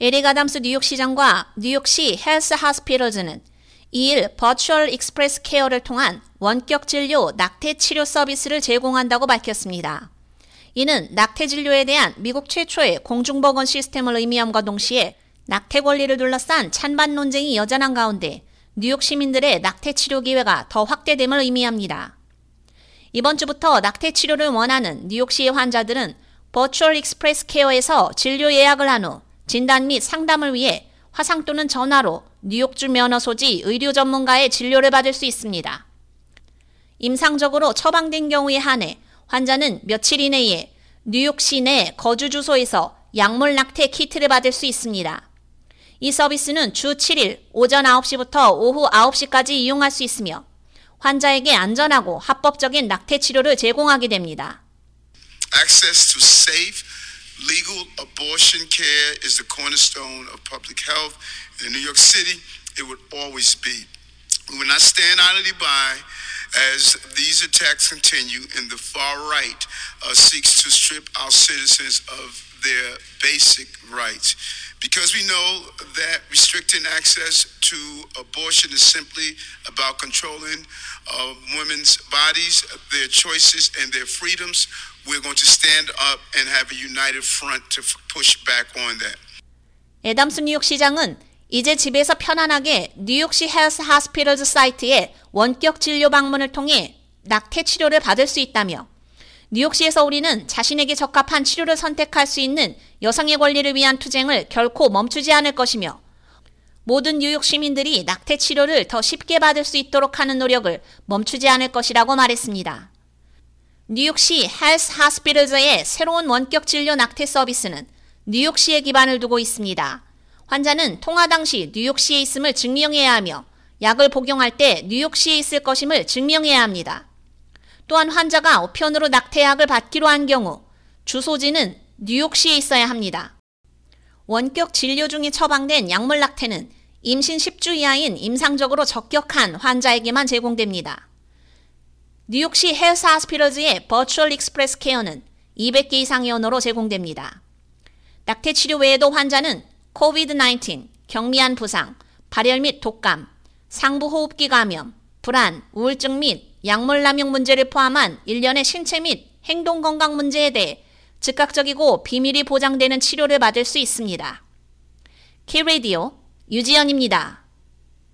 에릭 아담스 뉴욕시장과 뉴욕시 Health Hospitals는 2일 Virtual Express Care를 통한 원격 진료 낙태 치료 서비스를 제공한다고 밝혔습니다. 이는 낙태 진료에 대한 미국 최초의 공중보건 시스템을 의미함과 동시에 낙태 권리를 둘러싼 찬반 논쟁이 여전한 가운데 뉴욕 시민들의 낙태 치료 기회가 더 확대됨을 의미합니다. 이번 주부터 낙태 치료를 원하는 뉴욕시의 환자들은 Virtual Express Care에서 진료 예약을 한 후 진단 및 상담을 위해 화상 또는 전화로 뉴욕주 면허 소지 의료 전문가의 진료를 받을 수 있습니다. 임상적으로 처방된 경우에 한해 환자는 며칠 이내에 뉴욕 시 내 거주 주소에서 약물 낙태 키트를 받을 수 있습니다. 이 서비스는 주 7일 오전 9시부터 오후 9시까지 이용할 수 있으며 환자에게 안전하고 합법적인 낙태 치료를 제공하게 됩니다. Access to safe, legal abortion care is the cornerstone of public health. In New York City, it would always be. We will not stand idly by as these attacks continue and the far right uh, seeks to strip our citizens of their basic rights. Because we know that restricting access to abortion is simply about controlling uh, women's bodies, their choices, and their freedoms, we're going to stand up and have a united front to push back on that. 애담스 뉴욕 시장은 이제 집에서 편안하게 뉴욕시 헬스 하스피럴즈 사이트에 원격 진료 방문을 통해 낙태 치료를 받을 수 있다며 뉴욕시에서 우리는 자신에게 적합한 치료를 선택할 수 있는 여성의 권리를 위한 투쟁을 결코 멈추지 않을 것이며 모든 뉴욕 시민들이 낙태 치료를 더 쉽게 받을 수 있도록 하는 노력을 멈추지 않을 것이라고 말했습니다. 뉴욕시 헬스 하스피럴즈의 새로운 원격 진료 낙태 서비스는 뉴욕시에 기반을 두고 있습니다. 환자는 통화 당시 뉴욕시에 있음을 증명해야 하며 약을 복용할 때 뉴욕시에 있을 것임을 증명해야 합니다. 또한 환자가 우편으로 낙태약을 받기로 한 경우 주소지는 뉴욕시에 있어야 합니다. 원격 진료 중에 처방된 약물 낙태는 임신 10주 이하인 임상적으로 적격한 환자에게만 제공됩니다. 뉴욕시 Health Hospitals의 Virtual Express Care는 200개 이상의 언어로 제공됩니다. 낙태 치료 외에도 환자는 COVID-19, 경미한 부상, 발열 및 독감, 상부호흡기 감염, 불안, 우울증 및 약물 남용 문제를 포함한 일련의 신체 및 행동 건강 문제에 대해 즉각적이고 비밀이 보장되는 치료를 받을 수 있습니다. K-Radio 유지연입니다.